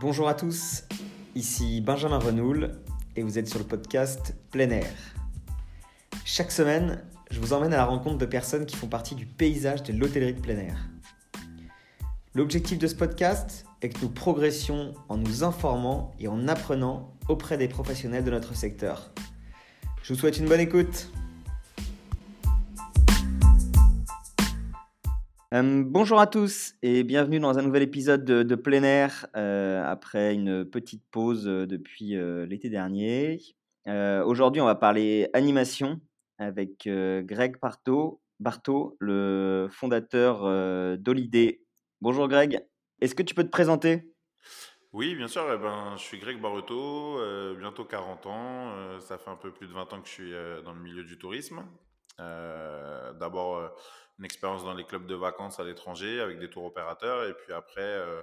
Bonjour à tous, ici Benjamin Renoul et vous êtes sur le podcast Plein Air. Chaque semaine, je vous emmène à la rencontre de personnes qui font partie du paysage de l'hôtellerie de plein air. L'objectif de ce podcast est que nous progressions en nous informant et en apprenant auprès des professionnels de notre secteur. Je vous souhaite une bonne écoute. Euh, bonjour à tous et bienvenue dans un nouvel épisode de, plein air euh, après une petite pause euh, depuis l'été dernier. Aujourd'hui, on va parler animation avec Greg Bartho, le fondateur d'Holiday. Bonjour Greg, est-ce que tu peux te présenter? Oui, bien sûr. Eh ben, je suis Greg Barreto, bientôt 40 ans. ça fait un peu plus de 20 ans que je suis dans le milieu du tourisme. D'abord, une expérience dans les clubs de vacances à l'étranger avec des tours opérateurs, et puis après euh,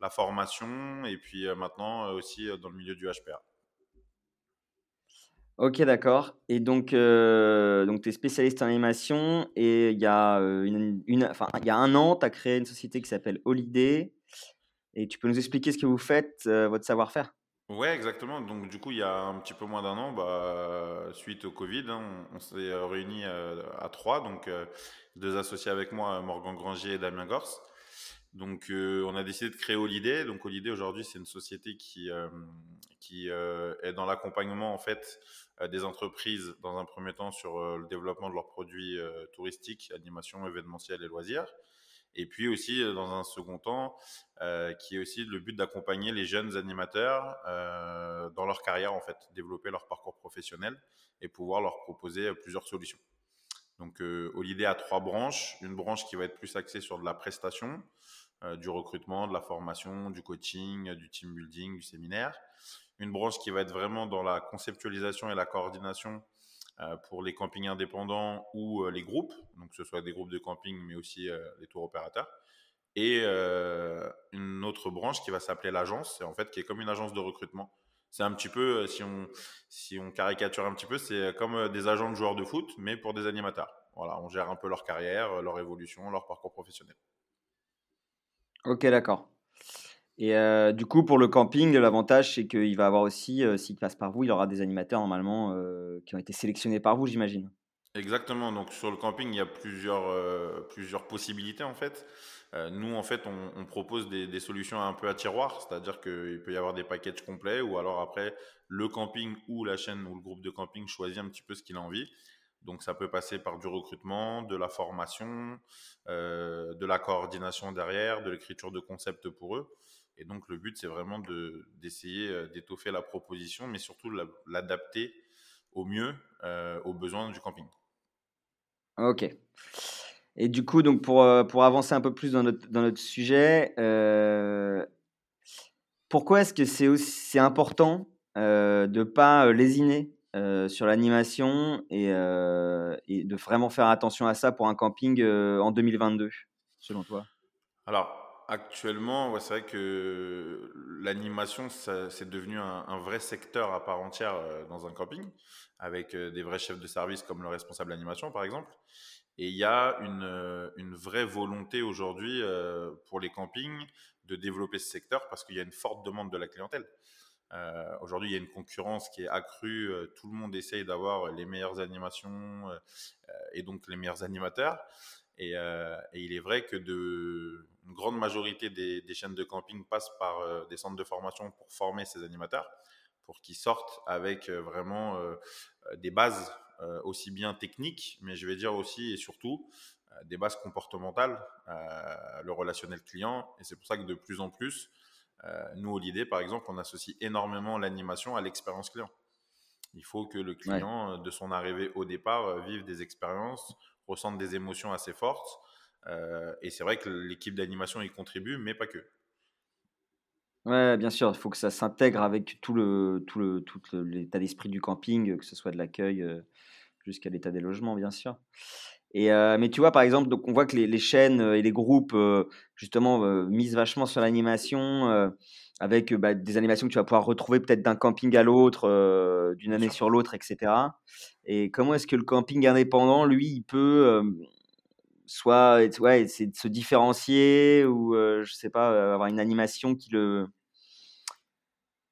la formation, et puis euh, maintenant euh, aussi dans le milieu du HPA. Ok, d'accord. Et donc, donc tu es spécialiste en animation et il y, a, une, une, il y a un an, tu as créé une société qui s'appelle Holiday. Et tu peux nous expliquer ce que vous faites, votre savoir-faire? Ouais, exactement. Donc, du coup, il y a un petit peu moins d'un an, bah, suite au Covid, hein, on, s'est réunis à trois. Donc, deux associés avec moi, Morgan Granger et Damien Gors. Donc, euh, on a décidé de créer Holiday. Donc, Holiday aujourd'hui, c'est une société qui, euh, qui euh, est dans l'accompagnement en fait des entreprises dans un premier temps sur le développement de leurs produits touristiques, animation, événementiel et loisirs. Et puis aussi dans un second temps, qui est aussi le but d'accompagner les jeunes animateurs dans leur carrière en fait, développer leur parcours professionnel et pouvoir leur proposer plusieurs solutions. Donc, euh, a trois branches. Une branche qui va être plus axée sur de la prestation, euh, du recrutement, de la formation, du coaching, du team building, du séminaire. Une branche qui va être vraiment dans la conceptualisation et la coordination euh, pour les campings indépendants ou les groupes, donc que ce soit des groupes de camping, mais aussi les tours opérateurs. Et une autre branche qui va s'appeler l'agence, en fait qui est comme une agence de recrutement c'est un petit peu, euh, si on, si on caricature un petit peu, c'est comme euh, des agents de joueurs de foot, mais pour des animateurs. Voilà, on gère un peu leur carrière, euh, leur évolution, leur parcours professionnel. Ok, d'accord. Et du coup, pour le camping, l'avantage, c'est qu'il va avoir aussi, s'il passe par vous, il aura des animateurs normalement qui ont été sélectionnés par vous, j'imagine. Exactement. Donc sur le camping, il y a plusieurs, plusieurs possibilités en fait. Euh, nous, en fait, on, propose des, solutions un peu à tiroir, c'est-à-dire qu'il peut y avoir des packages complets ou alors après, le camping ou la chaîne ou le groupe de camping choisit un petit peu ce qu'il a envie. Donc, ça peut passer par du recrutement, de la formation, euh, de la coordination derrière, de l'écriture de concepts pour eux. Et donc, le but, c'est vraiment d'essayer euh, d'étoffer la proposition, mais surtout l'adapter au mieux aux besoins du camping. Ok. Et du coup, donc pour, euh, pour avancer un peu plus dans notre, dans notre sujet, euh, pourquoi est-ce que c'est aussi important euh, de ne pas lésiner sur l'animation et, et, de vraiment faire attention à ça pour un camping en 2022, selon toi? Alors, actuellement, c'est vrai que l'animation, c'est devenu un, vrai secteur à part entière dans un camping, avec des vrais chefs de service comme le responsable d'animation, par exemple. Et il y a une, euh, une vraie volonté aujourd'hui euh, pour les campings de développer ce secteur parce qu'il y a une forte demande de la clientèle. Euh, aujourd'hui, il y a une concurrence qui est accrue. tout le monde essaye d'avoir les meilleures animations et donc les meilleurs animateurs. Et, et, il est vrai que de, une grande majorité des, des chaînes de camping passent par des centres de formation pour former ces animateurs, pour qu'ils sortent avec vraiment des bases euh, aussi bien techniques, mais je vais dire aussi et surtout euh, des bases comportementales, euh, le relationnel client. Et c'est pour ça que de plus en plus, nous, au LIDE, par exemple, on associe énormément l'animation à l'expérience client. Il faut que le client, de son arrivée au départ, vive des expériences, ressente des émotions assez fortes. et c'est vrai que l'équipe d'animation y contribue, mais pas que. Ouais, bien sûr, il faut que ça s'intègre avec tout le tout le tout l'état d'esprit du camping, que ce soit de l'accueil jusqu'à l'état des logements, bien sûr. Et mais tu vois, par exemple, donc on voit que les, chaînes et les groupes, justement, misent vachement sur l'animation, avec bah, des animations que tu vas pouvoir retrouver peut-être d'un camping à l'autre, d'une année sur l'autre, etc. Et comment est-ce que le camping indépendant, lui, il peut soit ouais, de se différencier ou, je sais pas, avoir une animation qui le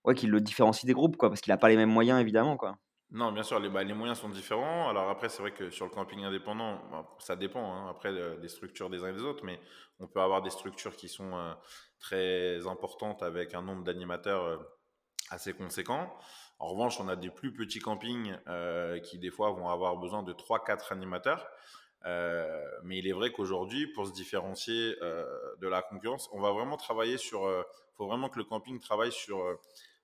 ouais, qui le différencie des groupes, quoi, parce qu'il n'a pas les mêmes moyens, évidemment, quoi. Non, bien sûr, les, bah, les moyens sont différents. Alors après, c'est vrai que sur le camping indépendant, bah, ça dépend hein, après des structures des uns et des autres, mais on peut avoir des structures qui sont euh, très importantes avec un nombre d'animateurs euh, assez conséquent. En revanche, on a des plus petits campings euh, qui des fois vont avoir besoin de 3-4 animateurs. mais il est vrai qu'aujourd'hui, pour se différencier de la concurrence, on va vraiment travailler sur... Il faut vraiment que le camping travaille sur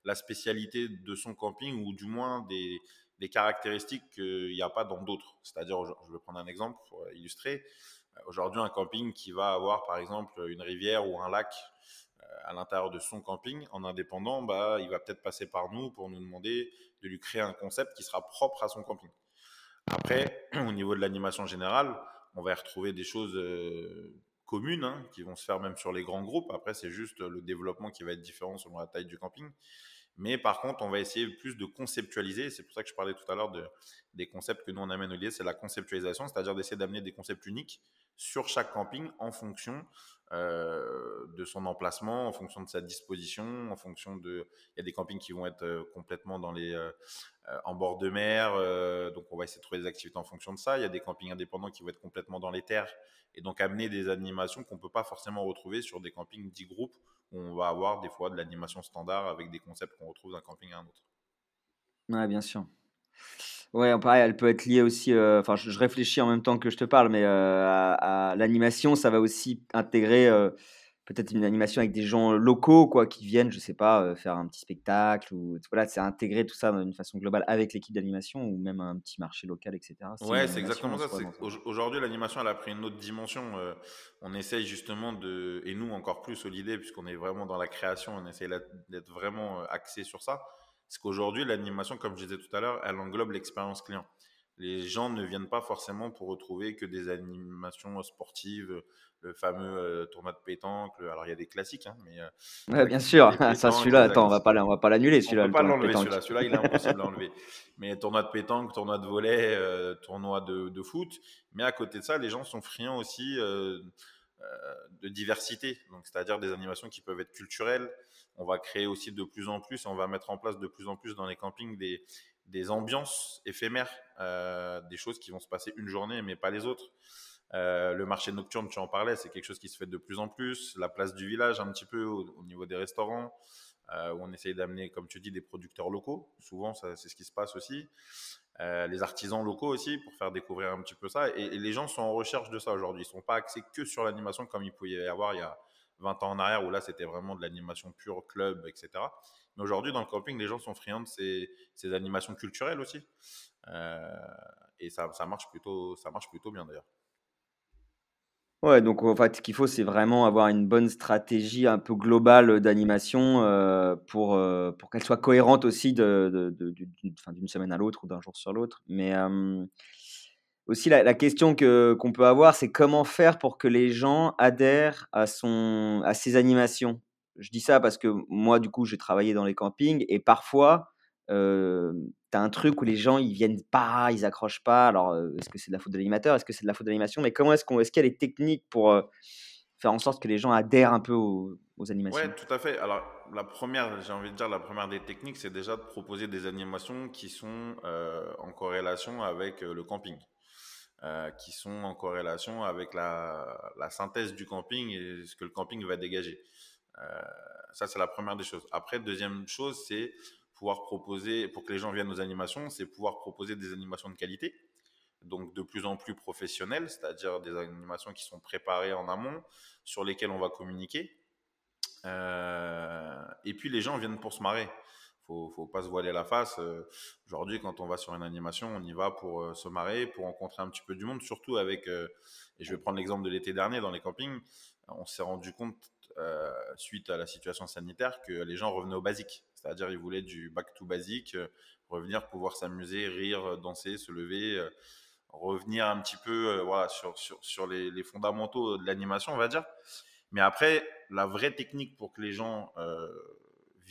la spécialité de son camping ou du moins des, caractéristiques qu'il n'y a pas dans d'autres. C'est-à-dire, je vais prendre un exemple pour illustrer. Euh, aujourd'hui, un camping qui va avoir par exemple une rivière ou un lac euh, à l'intérieur de son camping en indépendant, bah, il va peut-être passer par nous pour nous demander de lui créer un concept qui sera propre à son camping. Après, au niveau de l'animation générale, on va y retrouver des choses euh, communes hein, qui vont se faire même sur les grands groupes. Après, c'est juste le développement qui va être différent selon la taille du camping. Mais par contre, on va essayer plus de conceptualiser. C'est pour ça que je parlais tout à l'heure de, des concepts que nous on amène au lieu. C'est la conceptualisation, c'est-à-dire d'essayer d'amener des concepts uniques sur chaque camping en fonction euh, de son emplacement, en fonction de sa disposition, en fonction de. Il y a des campings qui vont être euh, complètement dans les, euh, en bord de mer, donc on va essayer de trouver des activités en fonction de ça. Il y a des campings indépendants qui vont être complètement dans les terres et donc amener des animations qu'on peut pas forcément retrouver sur des campings dix groupes on va avoir des fois de l'animation standard avec des concepts qu'on retrouve d'un camping à un autre. Ouais, bien sûr. Ouais, pareil, elle peut être liée aussi. Euh, enfin, je, réfléchis en même temps que je te parle, mais euh, à, l'animation, ça va aussi intégrer euh, peut-être une animation avec des gens locaux, quoi, qui viennent, je sais pas, faire un petit spectacle ou voilà, c'est intégrer tout ça d'une façon globale avec l'équipe d'animation ou même un petit marché local, etc. Ouais, c'est exactement ça. Aujourd'hui, l'animation, elle a pris une autre dimension. on essaye justement de, et nous encore plus, l'idée, puisqu'on est vraiment dans la création, on essaye d'être vraiment axé sur ça. C'est qu'aujourd'hui, l'animation, comme je disais tout à l'heure, elle englobe l'expérience client les gens ne viennent pas forcément pour retrouver que des animations sportives, le fameux euh, tournoi de pétanque. alors il y a des classiques, hein, mais euh, bien sûr. ça, celui-là, attends, on va pas, on va pas l'annuler, celui-là. On peut pas l'enlever, celui-là. Celui-là, il est impossible à enlever. Mais tournoi de pétanque, tournoi de volet, euh, tournoi de, foot. Mais à côté de ça, les gens sont friands aussi de diversité. Donc, c'est-à-dire des animations qui peuvent être culturelles. On va créer aussi de plus en plus, et on va mettre en place de plus en plus dans les campings des, des ambiances éphémères, des choses qui vont se passer une journée, mais pas les autres. Euh, le marché nocturne, tu en parlais, c'est quelque chose qui se fait de plus en plus. La place du village, un petit peu au, niveau des restaurants, euh, où on essaye d'amener, comme tu dis, des producteurs locaux. Souvent, c'est ce qui se passe aussi. Euh, les artisans locaux aussi, pour faire découvrir un petit peu ça. Et, les gens sont en recherche de ça aujourd'hui. Ils ne sont pas axés que sur l'animation comme il pouvait y avoir 20 ans en arrière, où là, c'était vraiment de l'animation pure, club, etc. Mais aujourd'hui, dans le camping, les gens sont friands de ces, ces animations culturelles aussi. et ça, ça, marche plutôt, ça marche plutôt bien d'ailleurs. Ouais, donc en fait, ce qu'il faut, c'est vraiment avoir une bonne stratégie un peu globale d'animation euh, pour, euh, pour qu'elle soit cohérente aussi de, d'une semaine à l'autre ou d'un jour sur l'autre. Mais aussi, la, question que, qu'on peut avoir, c'est comment faire pour que les gens adhèrent à, son, à ses animations. Je dis ça parce que moi, du coup, j'ai travaillé dans les campings et parfois, tu as un truc où les gens ils viennent pas, ils accrochent pas. Alors, est-ce que c'est de la faute de l'animateur? Est-ce que c'est de la faute de l'animation? Mais comment est-ce qu'on, est-ce qu'il y a des techniques pour faire en sorte que les gens adhèrent un peu aux, animations? Oui, tout à fait. Alors, la première, j'ai envie de dire, la première des techniques, c'est déjà de proposer des animations qui sont en corrélation avec le camping. Qui sont en corrélation avec la, synthèse du camping et ce que le camping va dégager. ça, c'est la première des choses. Après, deuxième chose, c'est pouvoir proposer, pour que les gens viennent aux animations, c'est pouvoir proposer des animations de qualité, donc de plus en plus professionnelles, c'est-à-dire des animations qui sont préparées en amont, sur lesquelles on va communiquer. Euh, et puis les gens viennent pour se marrer. Faut, faut pas se voiler la face. Euh, aujourd'hui, quand on va sur une animation, on y va pour euh, se marrer, pour rencontrer un petit peu du monde, surtout avec. et je vais prendre l'exemple de l'été dernier dans les campings. On s'est rendu compte suite à la situation sanitaire que les gens revenaient au basique. C'est-à-dire, ils voulaient du back to basic, euh, revenir, pouvoir s'amuser, rire, danser, se lever, euh, revenir un petit peu euh, voilà, sur, sur, sur les, fondamentaux de l'animation, on va dire. Mais après, la vraie technique pour que les gens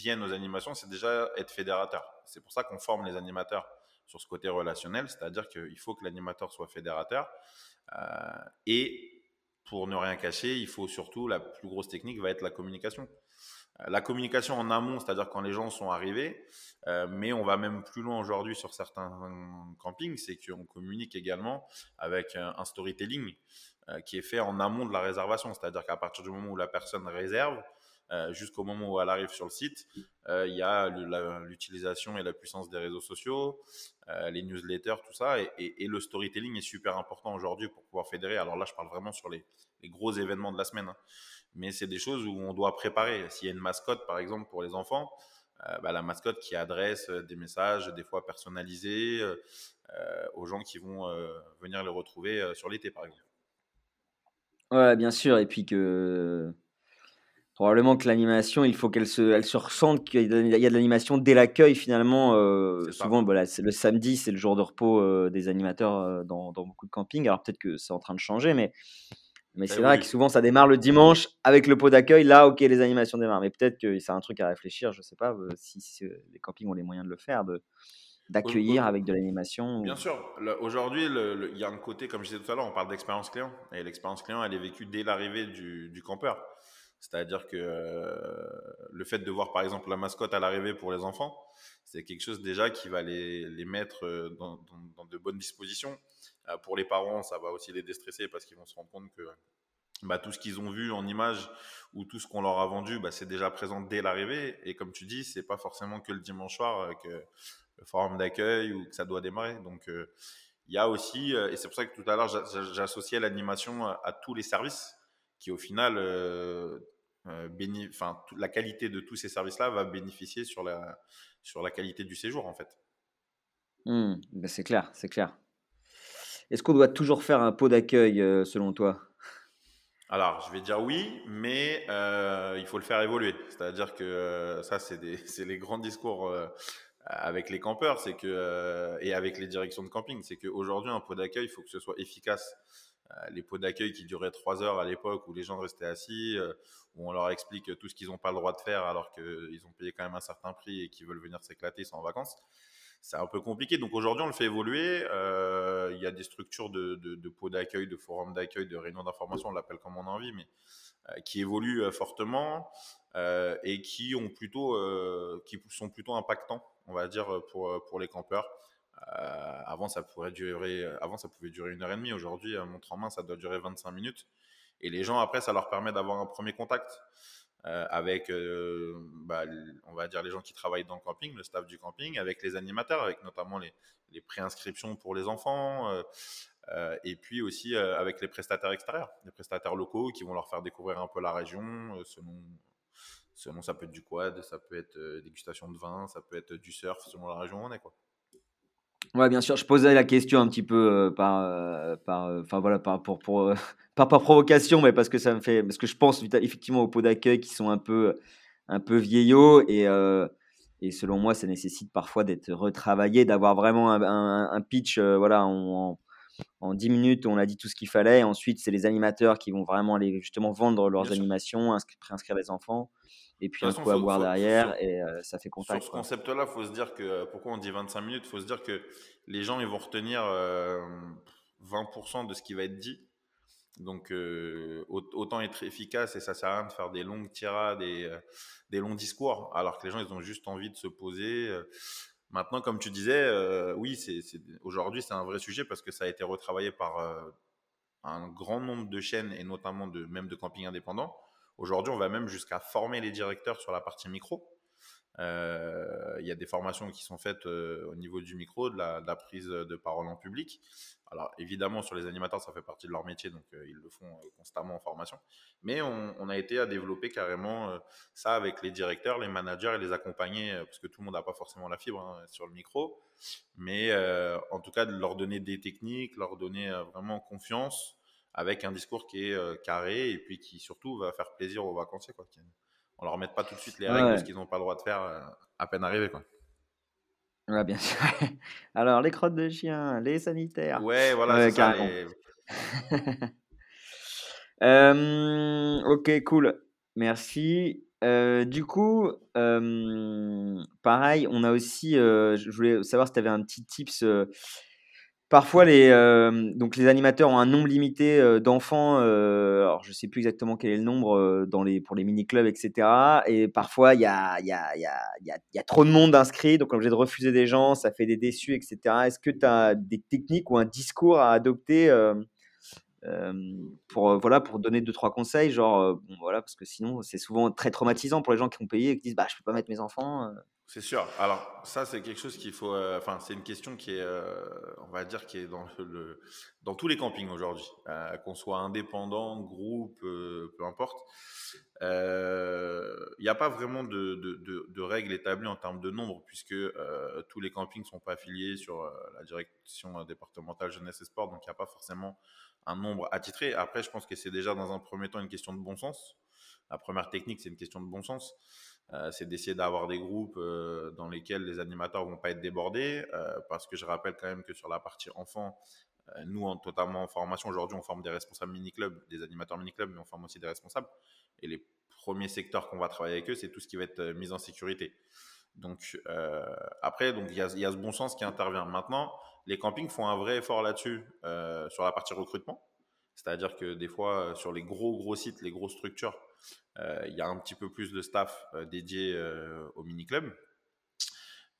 viennent aux animations, c'est déjà être fédérateur. C'est pour ça qu'on forme les animateurs sur ce côté relationnel, c'est-à-dire qu'il faut que l'animateur soit fédérateur. et pour ne rien cacher, il faut surtout, la plus grosse technique va être la communication. Euh, la communication en amont, c'est-à-dire quand les gens sont arrivés, euh, mais on va même plus loin aujourd'hui sur certains campings, c'est qu'on communique également avec un, storytelling euh, qui est fait en amont de la réservation, c'est-à-dire qu'à partir du moment où la personne réserve, jusqu'au moment où elle arrive sur le site, il y a l'utilisation et la puissance des réseaux sociaux, les newsletters, tout ça, et, le storytelling est super important aujourd'hui pour pouvoir fédérer. Alors là, je parle vraiment sur les, gros événements de la semaine. Hein mais c'est des choses où on doit préparer. S'il y a une mascotte, par exemple, pour les enfants, euh, bah, la mascotte qui adresse euh, des messages, des fois personnalisés, euh, aux gens qui vont venir les retrouver sur l'été, par exemple. Ouais, bien sûr. Et puis que probablement que l'animation, il faut qu'elle se, elle se ressente qu'il y a de l'animation dès l'accueil finalement. souvent, voilà, le samedi, c'est le jour de repos des animateurs dans, dans, beaucoup de campings. Alors peut-être que c'est en train de changer, mais mais bah c'est vrai que souvent ça démarre le dimanche avec le pot d'accueil. Là, ok, les animations démarrent. Mais peut-être que c'est un truc à réfléchir. Je sais pas euh, si, les campings ont les moyens de le faire, de d'accueillir avec de l'animation. Bien sûr. Aujourd'hui, il y a un côté, comme je disais tout à l'heure, on parle d'expérience client. Et l'expérience client, elle est vécue dès l'arrivée du, du, campeur. C'est-à-dire que euh, le fait de voir par exemple la mascotte à l'arrivée pour les enfants, c'est quelque chose déjà qui va les, les mettre euh, dans, dans, de bonnes dispositions. Euh, pour les parents, ça va aussi les déstresser parce qu'ils vont se rendre compte que bah, tout ce qu'ils ont vu en image ou tout ce qu'on leur a vendu, bah, c'est déjà présent dès l'arrivée. Et comme tu dis, c'est pas forcément que le dimanche soir que le forum d'accueil ou que ça doit démarrer. Donc il y a aussi, et c'est pour ça que tout à l'heure j'associais l'animation à tous les services qui au final enfin, la qualité de tous ces services-là va bénéficier sur la, sur la qualité du séjour, en fait. Mmh, ben c'est clair, c'est clair. Est-ce qu'on doit toujours faire un pot d'accueil, euh, selon toi? Alors, je vais dire oui, mais euh, il faut le faire évoluer. C'est-à-dire que ça, c'est les grands discours avec les campeurs, c'est que et avec les directions de camping, c'est qu'aujourd'hui, un pot d'accueil, il faut que ce soit efficace. Les pots d'accueil qui duraient trois heures à l'époque, où les gens restaient assis, où on leur explique tout ce qu'ils n'ont pas le droit de faire alors qu'ils ont payé quand même un certain prix et qu'ils veulent venir s'éclater, sans vacances. C'est un peu compliqué. Donc aujourd'hui, on le fait évoluer. Euh, il y a des structures de, pots d'accueil, de forums d'accueil, de réunions d'information, on l'appelle comme on a envie, mais euh, qui évoluent euh, fortement et qui, sont plutôt impactants, on va dire, pour les campeurs. Avant, ça pourrait durer, avant, ça pouvait durer une heure et demie. Aujourd'hui, montre en main, ça doit durer 25 minutes. Et les gens, après, ça leur permet d'avoir un premier contact euh, avec, euh, bah, on va dire, les gens qui travaillent dans le camping, le staff du camping, avec les animateurs, avec notamment les, les préinscriptions pour les enfants, euh, et puis aussi avec les prestataires extérieurs, les prestataires locaux qui vont leur faire découvrir un peu la région selon selon ça peut être du quad, ça peut être dégustation de vin, ça peut être du surf selon la région où on est quoi. Ouais, bien sûr, je posais la question un petit peu par, par, enfin voilà, par, pour, pour, pas par provocation, mais parce que ça me fait, parce que je pense effectivement aux pots d'accueil qui sont un peu, un peu vieillots et, et selon moi, ça nécessite parfois d'être retravaillé, d'avoir vraiment un, pitch, voilà, en, en, 10 minutes, on a dit tout ce qu'il fallait. Ensuite, c'est les animateurs qui vont vraiment aller justement vendre leurs animations, préinscrire les enfants et puis un coup à boire derrière et ça fait contact. Sur ce concept-là, il faut se dire que pourquoi on dit 25 minutes, il faut se dire que les gens ils vont retenir 20% de ce qui va être dit. Donc autant être efficace et ça sert à rien de faire des longues tirades et des longs discours alors que les gens ils ont juste envie de se poser. Maintenant, comme tu disais, oui, c'est aujourd'hui c'est un vrai sujet parce que ça a été retravaillé par un grand nombre de chaînes et notamment de même de campings indépendants Aujourd'hui, on va même jusqu'à former les directeurs sur la partie micro. Euh, il y a des formations qui sont faites euh, au niveau du micro, de la, prise de parole en public. Alors évidemment, sur les animateurs, ça fait partie de leur métier, donc euh, ils le font constamment en formation. Mais on, a été à développer carrément ça avec les directeurs, les managers et les accompagner, parce que tout le monde n'a pas forcément la fibre hein, sur le micro. Mais en tout cas, de leur donner des techniques, leur donner vraiment confiance avec un discours qui est euh, carré et puis qui surtout va faire plaisir aux vacanciers. Quoi. On leur met pas tout de suite les règles de ce qu'ils n'ont pas le droit de faire euh, à peine arrivés. Quoi. Ouais, bien sûr. Alors, les crottes de chien, les sanitaires. Ouais, voilà, c'est ça. ok, cool. Merci. Euh, du coup, pareil, on a aussi, je voulais savoir si tu avais un petit tips Parfois, les, euh, donc les animateurs ont un nombre limité euh, d'enfants. euh, alors, je sais plus exactement quel est le nombre dans les, pour les mini-clubs, etc. Et parfois, il y a, y, a, y, a, y, a, trop de monde inscrit, donc on obligé de refuser des gens, ça fait des déçus, etc. Est-ce que tu as des techniques ou un discours à adopter pour, voilà, pour donner deux, trois conseils genre, voilà, Parce que sinon, c'est souvent très traumatisant pour les gens qui ont payé et qui disent bah, Je peux pas mettre mes enfants. C'est sûr. Alors, ça, c'est quelque chose qu'il faut. euh, Enfin, c'est une question qui est, euh, on va dire, qui est dans, le, dans tous les campings aujourd'hui. Euh, Qu'on soit indépendant, groupe, peu importe. Il n'y a pas vraiment de, de, règles établies en termes de nombre, puisque tous les campings ne sont pas affiliés sur la direction départementale jeunesse et sport, donc il n'y a pas forcément un nombre attitré. Après, je pense que c'est déjà dans un premier temps une question de bon sens. La première technique, c'est une question de bon sens. Euh, c'est d'essayer d'avoir des groupes euh, dans lesquels les animateurs vont pas être débordés, euh, parce que je rappelle quand même que sur la partie enfant, nous, en, totalement en formation, aujourd'hui, on forme des responsables mini-clubs, des animateurs mini-clubs, mais on forme aussi des responsables. Et les premiers secteurs qu'on va travailler avec eux, c'est tout ce qui va être mise en sécurité. Donc euh, après, donc il y, a ce bon sens qui intervient. Maintenant, les campings font un vrai effort là-dessus euh, sur la partie recrutement. C'est-à-dire que des fois, sur les gros gros sites, les grosses structures, euh, il y a un petit peu plus de staff euh, dédié euh, au mini-club.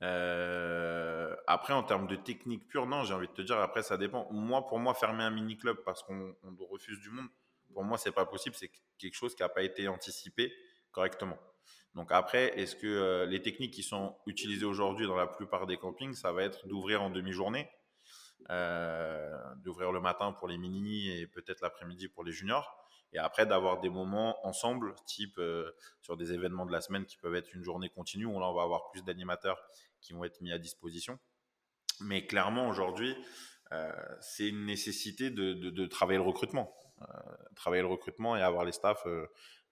Euh, après, en termes de technique pure, non, j'ai envie de te dire, après, ça dépend. Moi, pour moi, fermer un mini-club parce qu'on refuse du monde, pour moi, c'est pas possible. C'est quelque chose qui n'a pas été anticipé correctement. Donc après, est-ce que euh, les techniques qui sont utilisées aujourd'hui dans la plupart des campings, ça va être d'ouvrir en demi-journée, euh, d'ouvrir le matin pour les mini et peut-être l'après-midi pour les juniors, et après d'avoir des moments ensemble, type euh, sur des événements de la semaine qui peuvent être une journée continue, où là on va avoir plus d'animateurs qui vont être mis à disposition. Mais clairement aujourd'hui, c'est une nécessité de, de, travailler le recrutement, travailler le recrutement et avoir les staffs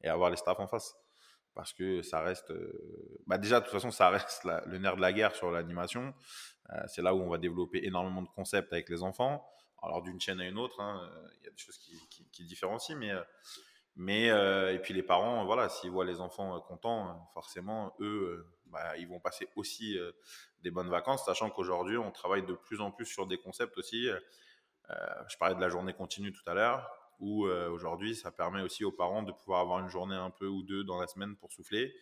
et avoir les staffs en face parce que ça reste. Euh, bah déjà, de toute façon, ça reste le nerf de la guerre sur l'animation. Euh, c'est là où on va développer énormément de concepts avec les enfants. Alors, d'une chaîne à une autre, il hein, y a des choses qui, qui, différencient, mais. Euh, et puis les parents, voilà, s'ils voient les enfants contents, forcément, eux, bah, ils vont passer aussi des bonnes vacances, sachant qu'aujourd'hui, on travaille de plus en plus sur des concepts aussi. je parlais de la journée continue tout à l'heure où euh, aujourd'hui, ça permet aussi aux parents de pouvoir avoir une journée un peu ou deux dans la semaine pour souffler,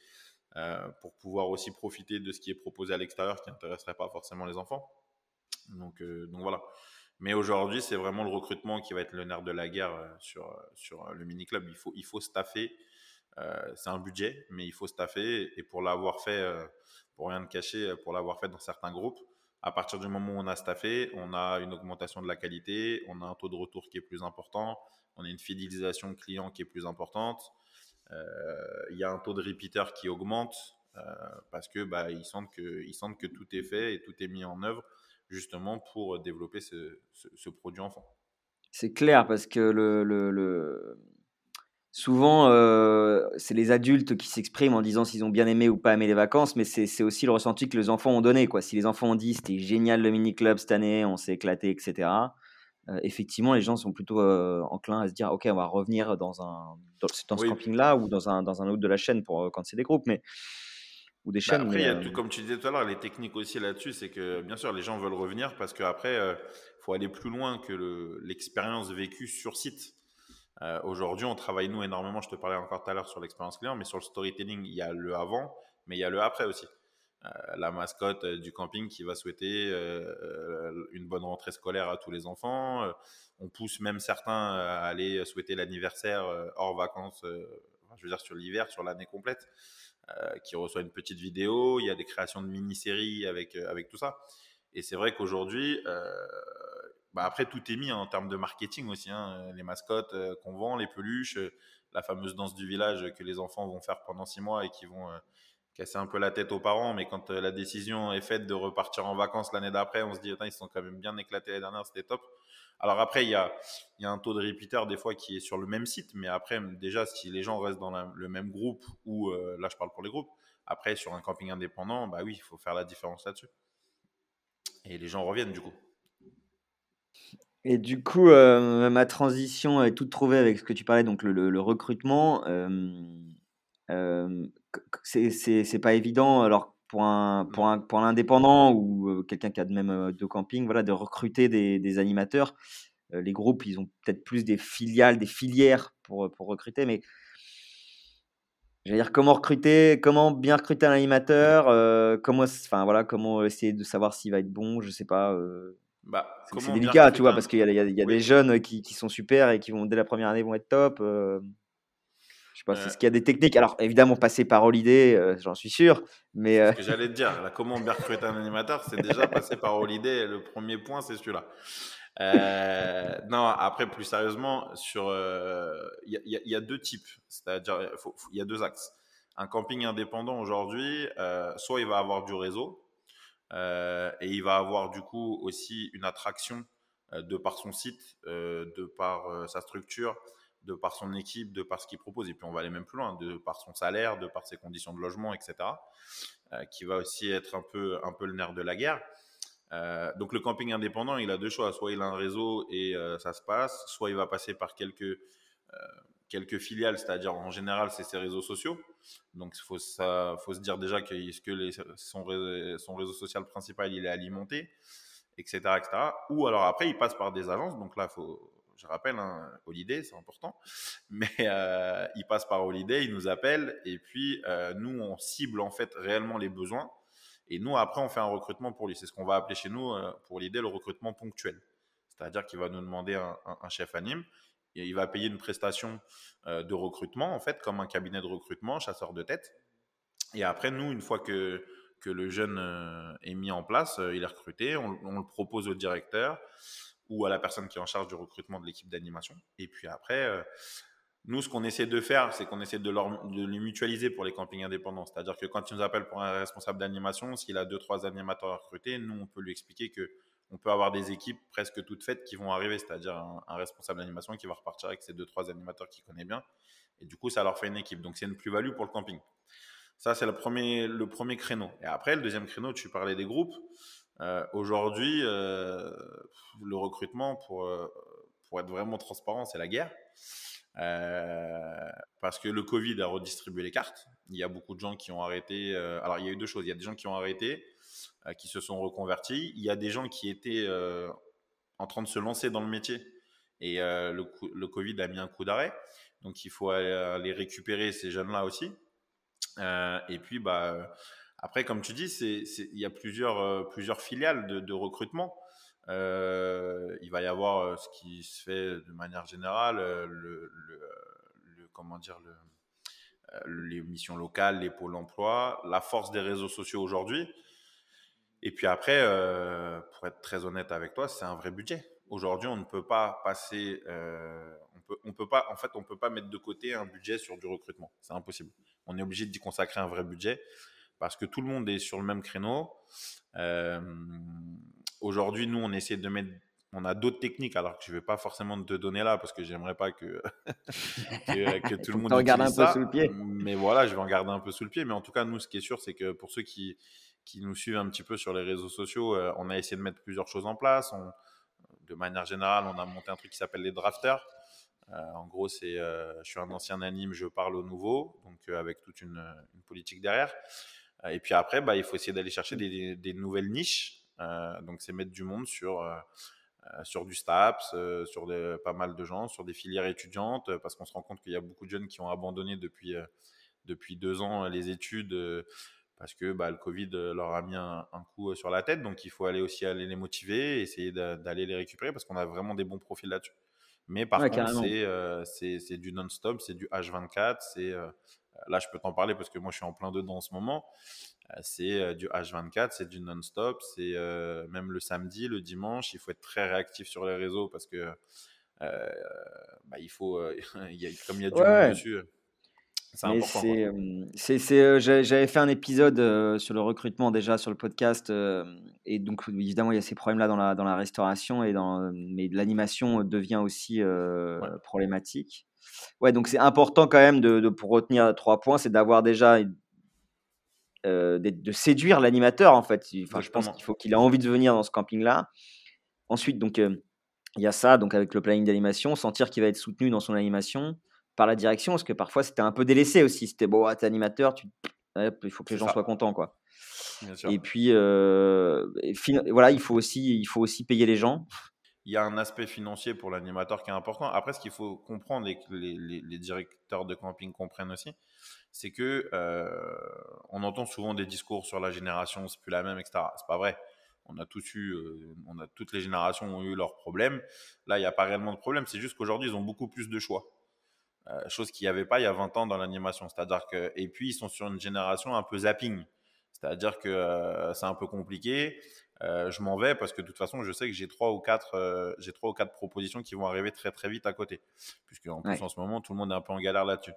euh, pour pouvoir aussi profiter de ce qui est proposé à l'extérieur qui n'intéresserait pas forcément les enfants. Donc, euh, donc voilà. Mais aujourd'hui, c'est vraiment le recrutement qui va être le nerf de la guerre sur, sur le mini-club. Il faut, il faut staffer. c'est un budget, mais il faut staffer. Et pour l'avoir fait, pour rien de cacher, pour l'avoir fait dans certains groupes, à partir du moment où on a staffé, on a une augmentation de la qualité, on a un taux de retour qui est plus important, on a une fidélisation client qui est plus importante. Euh, il y a un taux de repeater qui augmente euh, parce bah, que ils sentent que tout est fait et tout est mis en œuvre justement pour développer ce, ce, ce produit enfant. C'est clair parce que le... souvent euh, c'est les adultes qui s'expriment en disant s'ils ont bien aimé ou pas aimé les vacances, mais c'est aussi le ressenti que les enfants ont donné. Quoi. Si les enfants ont dit c'était génial le mini club cette année, on s'est éclaté, etc euh, effectivement, les gens sont plutôt euh, enclins à se dire, OK, on va revenir dans, un, dans, dans ce oui. camping-là ou dans un, dans un autre de la chaîne pour, quand c'est des groupes. Mais, ou des chaînes. Bah après, mais, il y a tout, comme tu disais tout à l'heure, les techniques aussi là-dessus, c'est que bien sûr, les gens veulent revenir parce qu'après, il euh, faut aller plus loin que l'expérience vécue sur site. Euh, Aujourd'hui, on travaille, nous, énormément. Je te parlais encore tout à l'heure sur l'expérience client, mais sur le storytelling, il y a le avant, mais il y a le après aussi. Euh, la mascotte du camping qui va souhaiter euh, une bonne rentrée scolaire à tous les enfants. Euh, on pousse même certains à aller souhaiter l'anniversaire hors vacances, je veux dire sur l'hiver, sur l'année complète, qui reçoit une petite vidéo. Il y a des créations de mini-séries avec, avec tout ça. Et c'est vrai qu'aujourd'hui, bah après tout est mis en termes de marketing aussi. Hein. Les mascottes qu'on vend, les peluches, la fameuse danse du village que les enfants vont faire pendant six mois et qui vont casser un peu la tête aux parents, mais quand euh, la décision est faite de repartir en vacances l'année d'après, on se dit, ils sont quand même bien éclatés l'année dernière, c'était top. Alors après, il y a, un taux de repeater des fois qui est sur le même site, mais après, déjà, si les gens restent dans le même groupe, ou euh, là, je parle pour les groupes, après, sur un camping indépendant, bah oui, il faut faire la différence là-dessus. Et les gens reviennent du coup. Et du coup, euh, ma transition est toute trouvée avec ce que tu parlais, donc le, le, le recrutement. Euh, euh, c'est pas évident. Alors, pour un, pour un, pour un indépendant ou quelqu'un qui a de même de camping, voilà, de recruter des, des animateurs. les groupes, ils ont peut-être plus des filiales, des filières pour, pour recruter, mais dire comment recruter, comment bien recruter un animateur, comment, enfin voilà, comment essayer de savoir s'il va être bon, je sais pas. Bah, c'est délicat, tu vois, parce qu'il y a, y a, des jeunes qui, qui, sont super et qui vont dès la première année vont être top. Je sais pas, c'est ce qu'il y a des techniques. Alors, évidemment, passer par Holiday, euh, j'en suis sûr. Mais euh... ce que j'allais te dire. Là, comment bien recruter un animateur C'est déjà passer par Holiday. Le premier point, c'est celui-là. Euh, non, après, plus sérieusement, sur, il euh, y, a deux types. C'est-à-dire, il y a deux axes. Un camping indépendant aujourd'hui, euh, soit il va avoir du réseau et il va avoir du coup aussi une attraction de par son site, de par sa structure, de par son équipe, de par ce qu'il propose, et puis on va aller même plus loin, de par son salaire, de par ses conditions de logement, etc., euh, qui va aussi être un peu, un peu le nerf de la guerre. Euh, donc le camping indépendant, il a deux choix, soit il a un réseau et euh, ça se passe, soit il va passer par quelques, quelques filiales, c'est-à-dire en général c'est ses réseaux sociaux. Donc il faut, faut se dire déjà que, que les, son, réseau, social principal il est alimenté, etc., etc. Ou alors après il passe par des agences, donc là faut je rappelle, hein, Holiday, c'est important. Mais euh, il passe par Holiday, il nous appelle et puis euh, nous, on cible en fait réellement les besoins. Et nous, après, on fait un recrutement pour lui. C'est ce qu'on va appeler chez nous, euh, pour l'idée, le recrutement ponctuel. C'est-à-dire qu'il va nous demander un, un, chef anime il va payer une prestation de recrutement, en fait, comme un cabinet de recrutement, chasseur de tête. Et après, nous, une fois que, que le jeune est mis en place, il est recruté, on, le propose au directeur ou à la personne qui est en charge du recrutement de l'équipe d'animation. Et puis après, euh, nous, ce qu'on essaie de faire, c'est qu'on essaie de, leur, de, les mutualiser pour les campings indépendants. C'est-à-dire que quand il nous appelle pour un responsable d'animation, s'il a deux, trois animateurs à recruter, nous, on peut lui expliquer que on peut avoir des équipes presque toutes faites qui vont arriver, c'est-à-dire un, responsable d'animation qui va repartir avec ses deux, trois animateurs qu'il connaît bien. Et du coup, ça leur fait une équipe. Donc, c'est une plus-value pour le camping. Ça, c'est le premier, le premier créneau. Et après, le deuxième créneau, tu parlais des groupes. Euh, aujourd'hui, euh, le recrutement, pour, euh, pour être vraiment transparent, c'est la guerre. parce que le Covid a redistribué les cartes. Il y a beaucoup de gens qui ont arrêté. alors, il y a eu deux choses. Il y a des gens qui ont arrêté, qui se sont reconvertis. Il y a des gens qui étaient en train de se lancer dans le métier. Et le, le, Covid a mis un coup d'arrêt. Donc, il faut aller, récupérer ces jeunes-là aussi. et puis, bah, après, comme tu dis, il y a plusieurs, euh, filiales de, recrutement. Euh, il va y avoir euh, ce qui se fait de manière générale, les missions locales, les pôles emploi, la force des réseaux sociaux aujourd'hui. Et puis après, pour être très honnête avec toi, c'est un vrai budget. Aujourd'hui, on ne peut pas passer, on peut, on peut pas, en fait, on peut pas mettre de côté un budget sur du recrutement. C'est impossible. On est obligé d'y consacrer un vrai budget parce que tout le monde est sur le même créneau. Euh, aujourd'hui, nous, on essaie de mettre on a d'autres techniques, alors que je ne vais pas forcément te donner là, parce que j'aimerais pas que, que, tout le monde regarde un peu sous le pied. Mais voilà, je vais en garder un peu sous le pied. Mais en tout cas, nous, ce qui est sûr, c'est que pour ceux qui, qui nous suivent un petit peu sur les réseaux sociaux, euh, on a essayé de mettre plusieurs choses en place. de manière générale, on a monté un truc qui s'appelle les drafters. Euh, en gros, c'est je suis un ancien anime, je parle au nouveau, donc avec toute une, politique derrière. Euh, et puis après, bah, il faut essayer d'aller chercher des, nouvelles niches. Euh, donc, c'est mettre du monde sur euh, sur du STAPS, sur pas mal de gens, sur des filières étudiantes, parce qu'on se rend compte qu'il y a beaucoup de jeunes qui ont abandonné depuis, depuis deux ans les études parce que bah, le Covid leur a mis un, coup sur la tête. Donc il faut aller aussi aller les motiver, essayer d'aller les récupérer parce qu'on a vraiment des bons profils là-dessus. Mais par contre, c'est du non-stop, c'est du H24, c'est Là, je peux t'en parler parce que moi, je suis en plein dedans en ce moment. Euh, c'est euh, du H24, c'est du non-stop, c'est euh, même le samedi, le dimanche. Il faut être très réactif sur les réseaux parce que bah, il faut, il y a, comme il y a du monde dessus. J'avais fait un épisode sur le recrutement déjà sur le podcast. et donc, évidemment, il y a ces problèmes-là dans la, dans la restauration. Et dans, mais l'animation devient aussi problématique. Ouais, donc c'est important quand même de, pour retenir trois points, c'est d'avoir déjà de, séduire l'animateur en fait. Enfin, je pense qu'il faut qu'il ait envie de venir dans ce camping-là. Ensuite, donc il y a ça, donc avec le planning d'animation, sentir qu'il va être soutenu dans son animation par la direction, parce que parfois c'était un peu délaissé aussi. C'était bon, t'es animateur, tu... il faut que les gens soient contents quoi. Et puis, voilà, il faut, aussi, il faut aussi payer les gens. Il y a un aspect financier pour l'animateur qui est important. Après, ce qu'il faut comprendre et que les, les, directeurs de camping comprennent aussi, c'est que on entend souvent des discours sur la génération, c'est plus la même, etc. C'est pas vrai on a tous eu, on a toutes les générations ont eu leurs problèmes. Là, il n'y a pas réellement de problème. C'est juste qu'aujourd'hui, ils ont beaucoup plus de choix. Chose qu'il n'y avait pas il y a 20 ans dans l'animation. C'est-à-dire que, et puis, ils sont sur une génération un peu zapping. C'est-à-dire que euh, c'est un peu compliqué. Euh, je m'en vais parce que de toute façon, je sais que j'ai trois ou quatre, euh, j'ai trois ou quatre propositions qui vont arriver très très vite à côté, puisque en plus en ce moment tout le monde est un peu en galère là-dessus.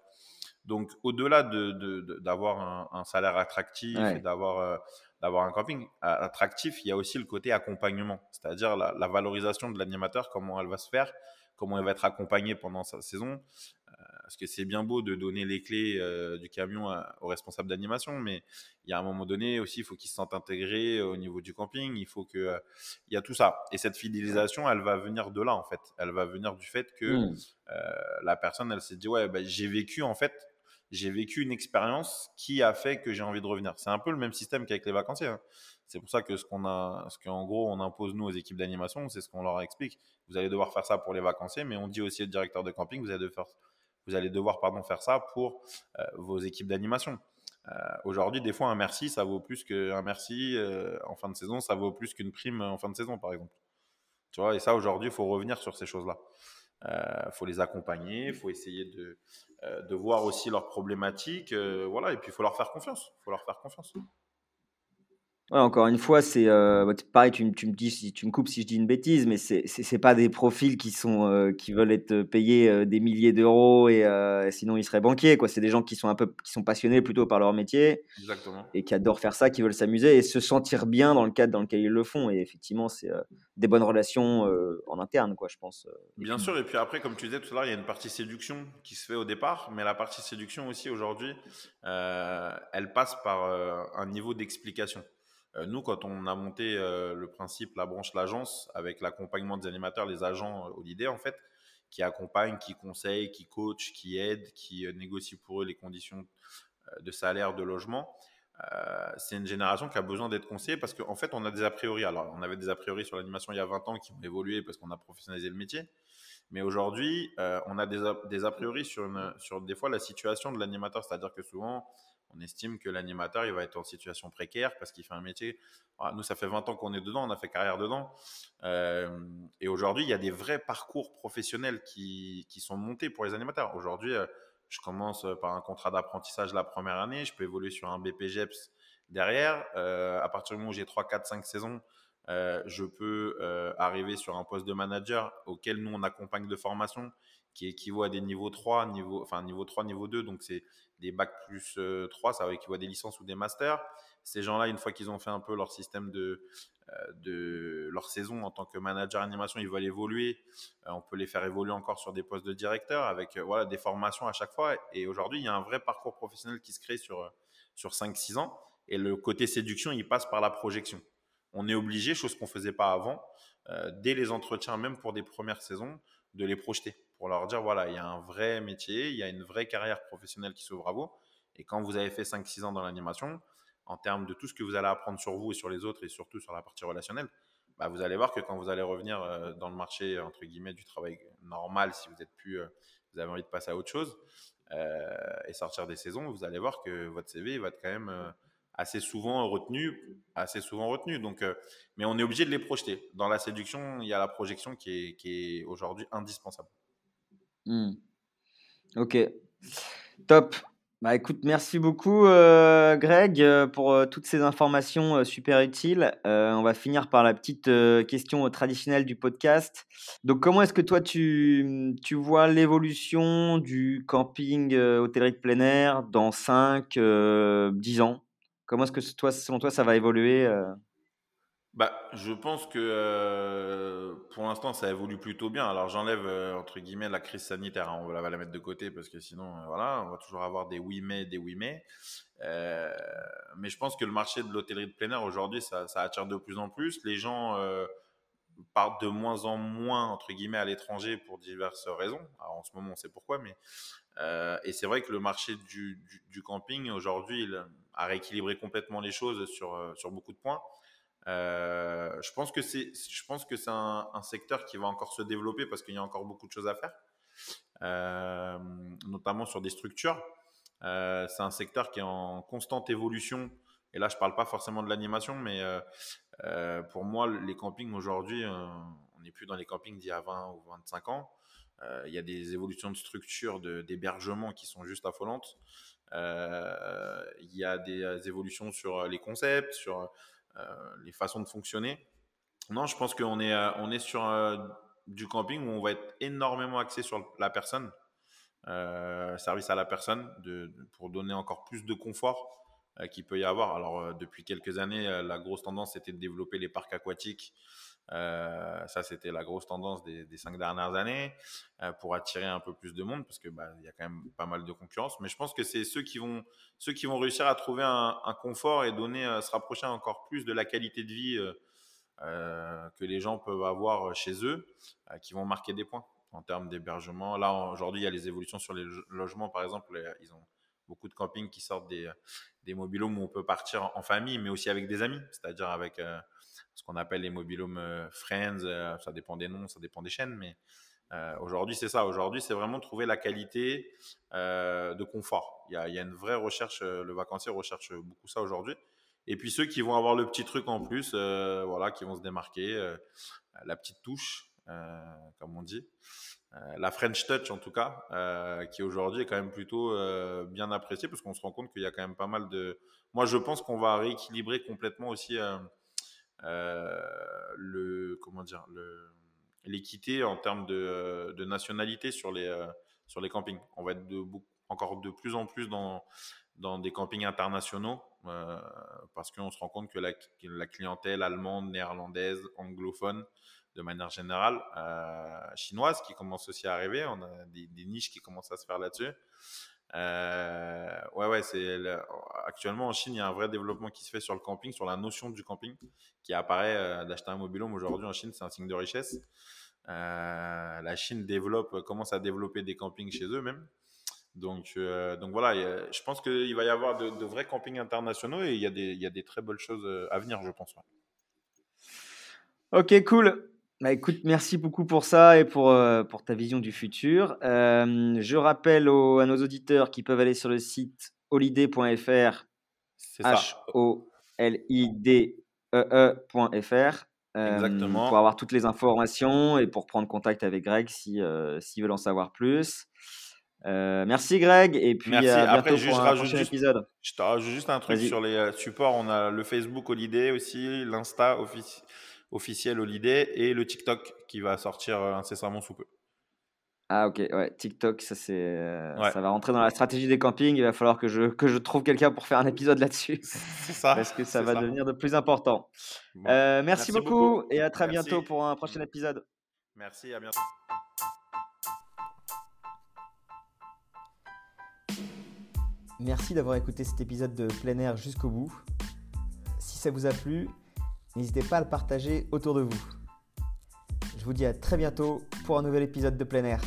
Donc au-delà de, d'avoir un, salaire attractif et d'avoir d'avoir un camping attractif, il y a aussi le côté accompagnement, c'est-à-dire la, la valorisation de l'animateur, comment elle va se faire, comment elle va être accompagnée pendant sa saison, parce que c'est bien beau de donner les clés euh, du camion au responsable d'animation, mais il y a un moment donné aussi, il faut qu'il se sente intégré au niveau du camping, il faut que, euh, il y a tout ça. Et cette fidélisation, elle va venir de là, en fait. Elle va venir du fait que mmh. euh, la personne, elle s'est dit, ouais, bah, j'ai vécu, en fait, j'ai vécu une expérience qui a fait que j'ai envie de revenir. C'est un peu le même système qu'avec les vacanciers. Hein. C'est pour ça que ce qu'on a, ce qu'en gros on impose nous aux équipes d'animation, c'est ce qu'on leur explique. Vous allez devoir faire ça pour les vacanciers, mais on dit aussi au directeur de camping, vous allez devoir vous allez devoir pardon, faire ça pour euh, vos équipes d'animation. Euh, aujourd'hui, des fois, un merci, ça vaut plus qu'un merci euh, en fin de saison, ça vaut plus qu'une prime en fin de saison, par exemple. Tu vois, et ça, aujourd'hui, il faut revenir sur ces choses-là. Il faut les accompagner, il faut essayer de, de voir aussi leurs problématiques, voilà, et puis il faut leur faire confiance. Il faut leur faire confiance encore une fois, c'est euh, bah, pareil, tu, tu, me dis, si tu me coupes si je dis une bêtise, mais c'est c'est pas des profils qui sont euh, qui veulent être payés euh, des milliers d'euros et sinon ils seraient banquiers quoi. C'est des gens qui sont un peu qui sont passionnés plutôt par leur métier et qui adorent faire ça, qui veulent s'amuser et se sentir bien dans le cadre dans lequel ils le font. Et effectivement, c'est des bonnes relations en interne quoi, je pense. Bien sûr. Et puis après, comme tu disais tout à l'heure, il y a une partie séduction qui se fait au départ, mais la partie séduction aussi aujourd'hui, elle passe par un niveau d'explication. Euh, nous, quand on a monté euh, le principe, la branche, l'agence, avec l'accompagnement des animateurs, les agents euh, Holiday, en fait, qui accompagnent, qui conseillent, qui coachent, qui aident, qui négocient pour eux les conditions de salaire, de logement, c'est une génération qui a besoin d'être conseillée parce qu'en fait, on a des a priori. Alors, on avait des a priori sur l'animation il y a 20 ans qui ont évolué parce qu'on a professionnalisé le métier. Mais aujourd'hui, on a des a, priori sur, sur des fois la situation de l'animateur. C'est-à-dire que souvent, on estime que l'animateur, il va être en situation précaire parce qu'il fait un métier. Ah, nous, ça fait 20 ans qu'on est dedans, on a fait carrière dedans. Euh, et aujourd'hui, il y a des vrais parcours professionnels qui, sont montés pour les animateurs. Aujourd'hui, euh, je commence par un contrat d'apprentissage la première année, je peux évoluer sur un BPGEPS derrière. Euh, à partir du moment où j'ai 3, 4, 5 saisons, je peux arriver sur un poste de manager auquel nous, on accompagne de formation qui équivaut à des niveaux 3, niveau, enfin niveau 3, niveau 2. Donc, c'est des bacs plus 3, euh, ça équivaut à des licences ou des masters. Ces gens-là, une fois qu'ils ont fait un peu leur système de, euh, de leur saison en tant que manager animation, ils veulent évoluer. Euh, on peut les faire évoluer encore sur des postes de directeur avec voilà, des formations à chaque fois. Et aujourd'hui, il y a un vrai parcours professionnel qui se crée sur, sur 5-6 ans. Et le côté séduction, il passe par la projection. On est obligé, chose qu'on ne faisait pas avant, dès les entretiens, même pour des premières saisons, de les projeter pour leur dire voilà, il y a un vrai métier, il y a une vraie carrière professionnelle qui s'ouvre à vous. Et quand vous avez fait 5-6 ans dans l'animation, en termes de tout ce que vous allez apprendre sur vous et sur les autres et surtout sur la partie relationnelle, bah, vous allez voir que quand vous allez revenir euh, dans le marché entre guillemets du travail normal, si vous êtes plus, euh, vous avez envie de passer à autre chose euh, et sortir des saisons, vous allez voir que votre CV va être quand même assez souvent retenu, assez souvent retenu. Donc, mais on est obligé de les projeter. Dans la séduction, il y a la projection qui est, qui est aujourd'hui indispensable. Hmm. Ok, top. Bah merci beaucoup euh, Greg euh, pour euh, toutes ces informations super utiles. on va finir par la petite question traditionnelle du podcast. Donc comment est-ce que toi tu, tu vois l'évolution du camping hôtellerie de plein air dans 5, 10 ans? Comment est-ce que toi, selon toi ça va évoluer bah, je pense que euh, pour l'instant, ça évolue plutôt bien. Alors, j'enlève euh, entre guillemets la crise sanitaire. Hein. on va la mettre de côté parce que sinon, euh, voilà, on va toujours avoir des oui mais, des oui mais. mais je pense que le marché de l'hôtellerie de plein air aujourd'hui, ça, attire de plus en plus. Les gens partent de moins en moins entre guillemets à l'étranger pour diverses raisons. En ce moment, on sait pourquoi, mais et c'est vrai que le marché du, du, camping aujourd'hui a rééquilibré complètement les choses sur, sur beaucoup de points. Je pense que c'est, je pense que c'est un, secteur qui va encore se développer parce qu'il y a encore beaucoup de choses à faire, notamment sur des structures. c'est un secteur qui est en constante évolution. Et là, je parle pas forcément de l'animation, mais euh, pour moi, les campings aujourd'hui, euh, on n'est plus dans les campings d'il y a 20 ou 25 ans. Euh, il y a des évolutions de structure, d'hébergement qui sont juste affolantes. Il y a des évolutions sur les concepts, sur les façons de fonctionner. Non, je pense qu'on est, on est sur du camping où on va être énormément axé sur la personne, service à la personne, de, pour donner encore plus de confort euh, qu'il peut y avoir. Alors, euh, depuis quelques années, euh, la grosse tendance, c'était de développer les parcs aquatiques. ça, c'était la grosse tendance des, cinq dernières années pour attirer un peu plus de monde parce que bah, y a quand même pas mal de concurrence. Mais je pense que c'est ceux qui vont ceux qui vont réussir à trouver un, confort et donner se rapprocher encore plus de la qualité de vie que les gens peuvent avoir chez eux, qui vont marquer des points en termes d'hébergement. Là, aujourd'hui, il y a les évolutions sur les logements, par exemple. Ils ont beaucoup de campings qui sortent des, des mobilhomes où on peut partir en famille, mais aussi avec des amis, c'est-à-dire avec euh, ce qu'on appelle les mobilhomes euh, friends. Euh, ça dépend des noms, ça dépend des chaînes, mais aujourd'hui, c'est ça. Aujourd'hui, c'est vraiment trouver la qualité de confort. Il y, a, y, a, une vraie recherche, le vacancier recherche beaucoup ça aujourd'hui. Et puis ceux qui vont avoir le petit truc en plus, voilà, qui vont se démarquer, la petite touche, comme on dit. Euh, la French Touch en tout cas, euh, qui aujourd'hui est quand même plutôt euh, bien appréciée parce qu'on se rend compte qu'il y a quand même pas mal de. Moi, je pense qu'on va rééquilibrer complètement aussi le comment dire l'équité en termes de, nationalité sur les sur les campings. On va être encore de plus en plus dans dans des campings internationaux parce qu'on se rend compte que la clientèle allemande, néerlandaise, anglophone de manière générale, euh, chinoise qui commence aussi à arriver. On a des, niches qui commencent à se faire là-dessus. Euh, ouais, ouais, c'est actuellement en Chine, il y a un vrai développement qui se fait sur le camping, sur la notion du camping, qui apparaît euh, d'acheter un mobilhome aujourd'hui en Chine, c'est un signe de richesse. la Chine développe, commence à développer des campings chez eux même. Donc, donc voilà, je pense qu'il va y avoir de, vrais campings internationaux et il y, a des, il y a des très belles choses à venir, je pense. Ok, cool. Bah, écoute, merci beaucoup pour ça et pour, euh, pour ta vision du futur. Euh, je rappelle à nos auditeurs qui peuvent aller sur le site holiday.fr, H-O-L-I-D-E-E.fr, euh, pour avoir toutes les informations et pour prendre contact avec Greg s'ils si, veulent en savoir plus. merci Greg et puis merci. à bientôt Après, pour un prochain épisode. Je te rajoute juste un truc sur les supports. On a le Facebook Holiday aussi, l'Insta officiel Holiday et le TikTok qui va sortir euh, incessamment sous peu. Ah ok, ouais, TikTok, ça, c'est, euh, ça va rentrer dans la stratégie des campings. Il va falloir que je, que je trouve quelqu'un pour faire un épisode là-dessus. C'est ça. Parce que ça va devenir de plus important. Euh, merci, beaucoup, et à très bientôt pour un prochain épisode. Merci, à bientôt. Merci d'avoir écouté cet épisode de plein air jusqu'au bout. Si ça vous a plu, N'hésitez pas à le partager autour de vous. Je vous dis à très bientôt pour un nouvel épisode de plein air.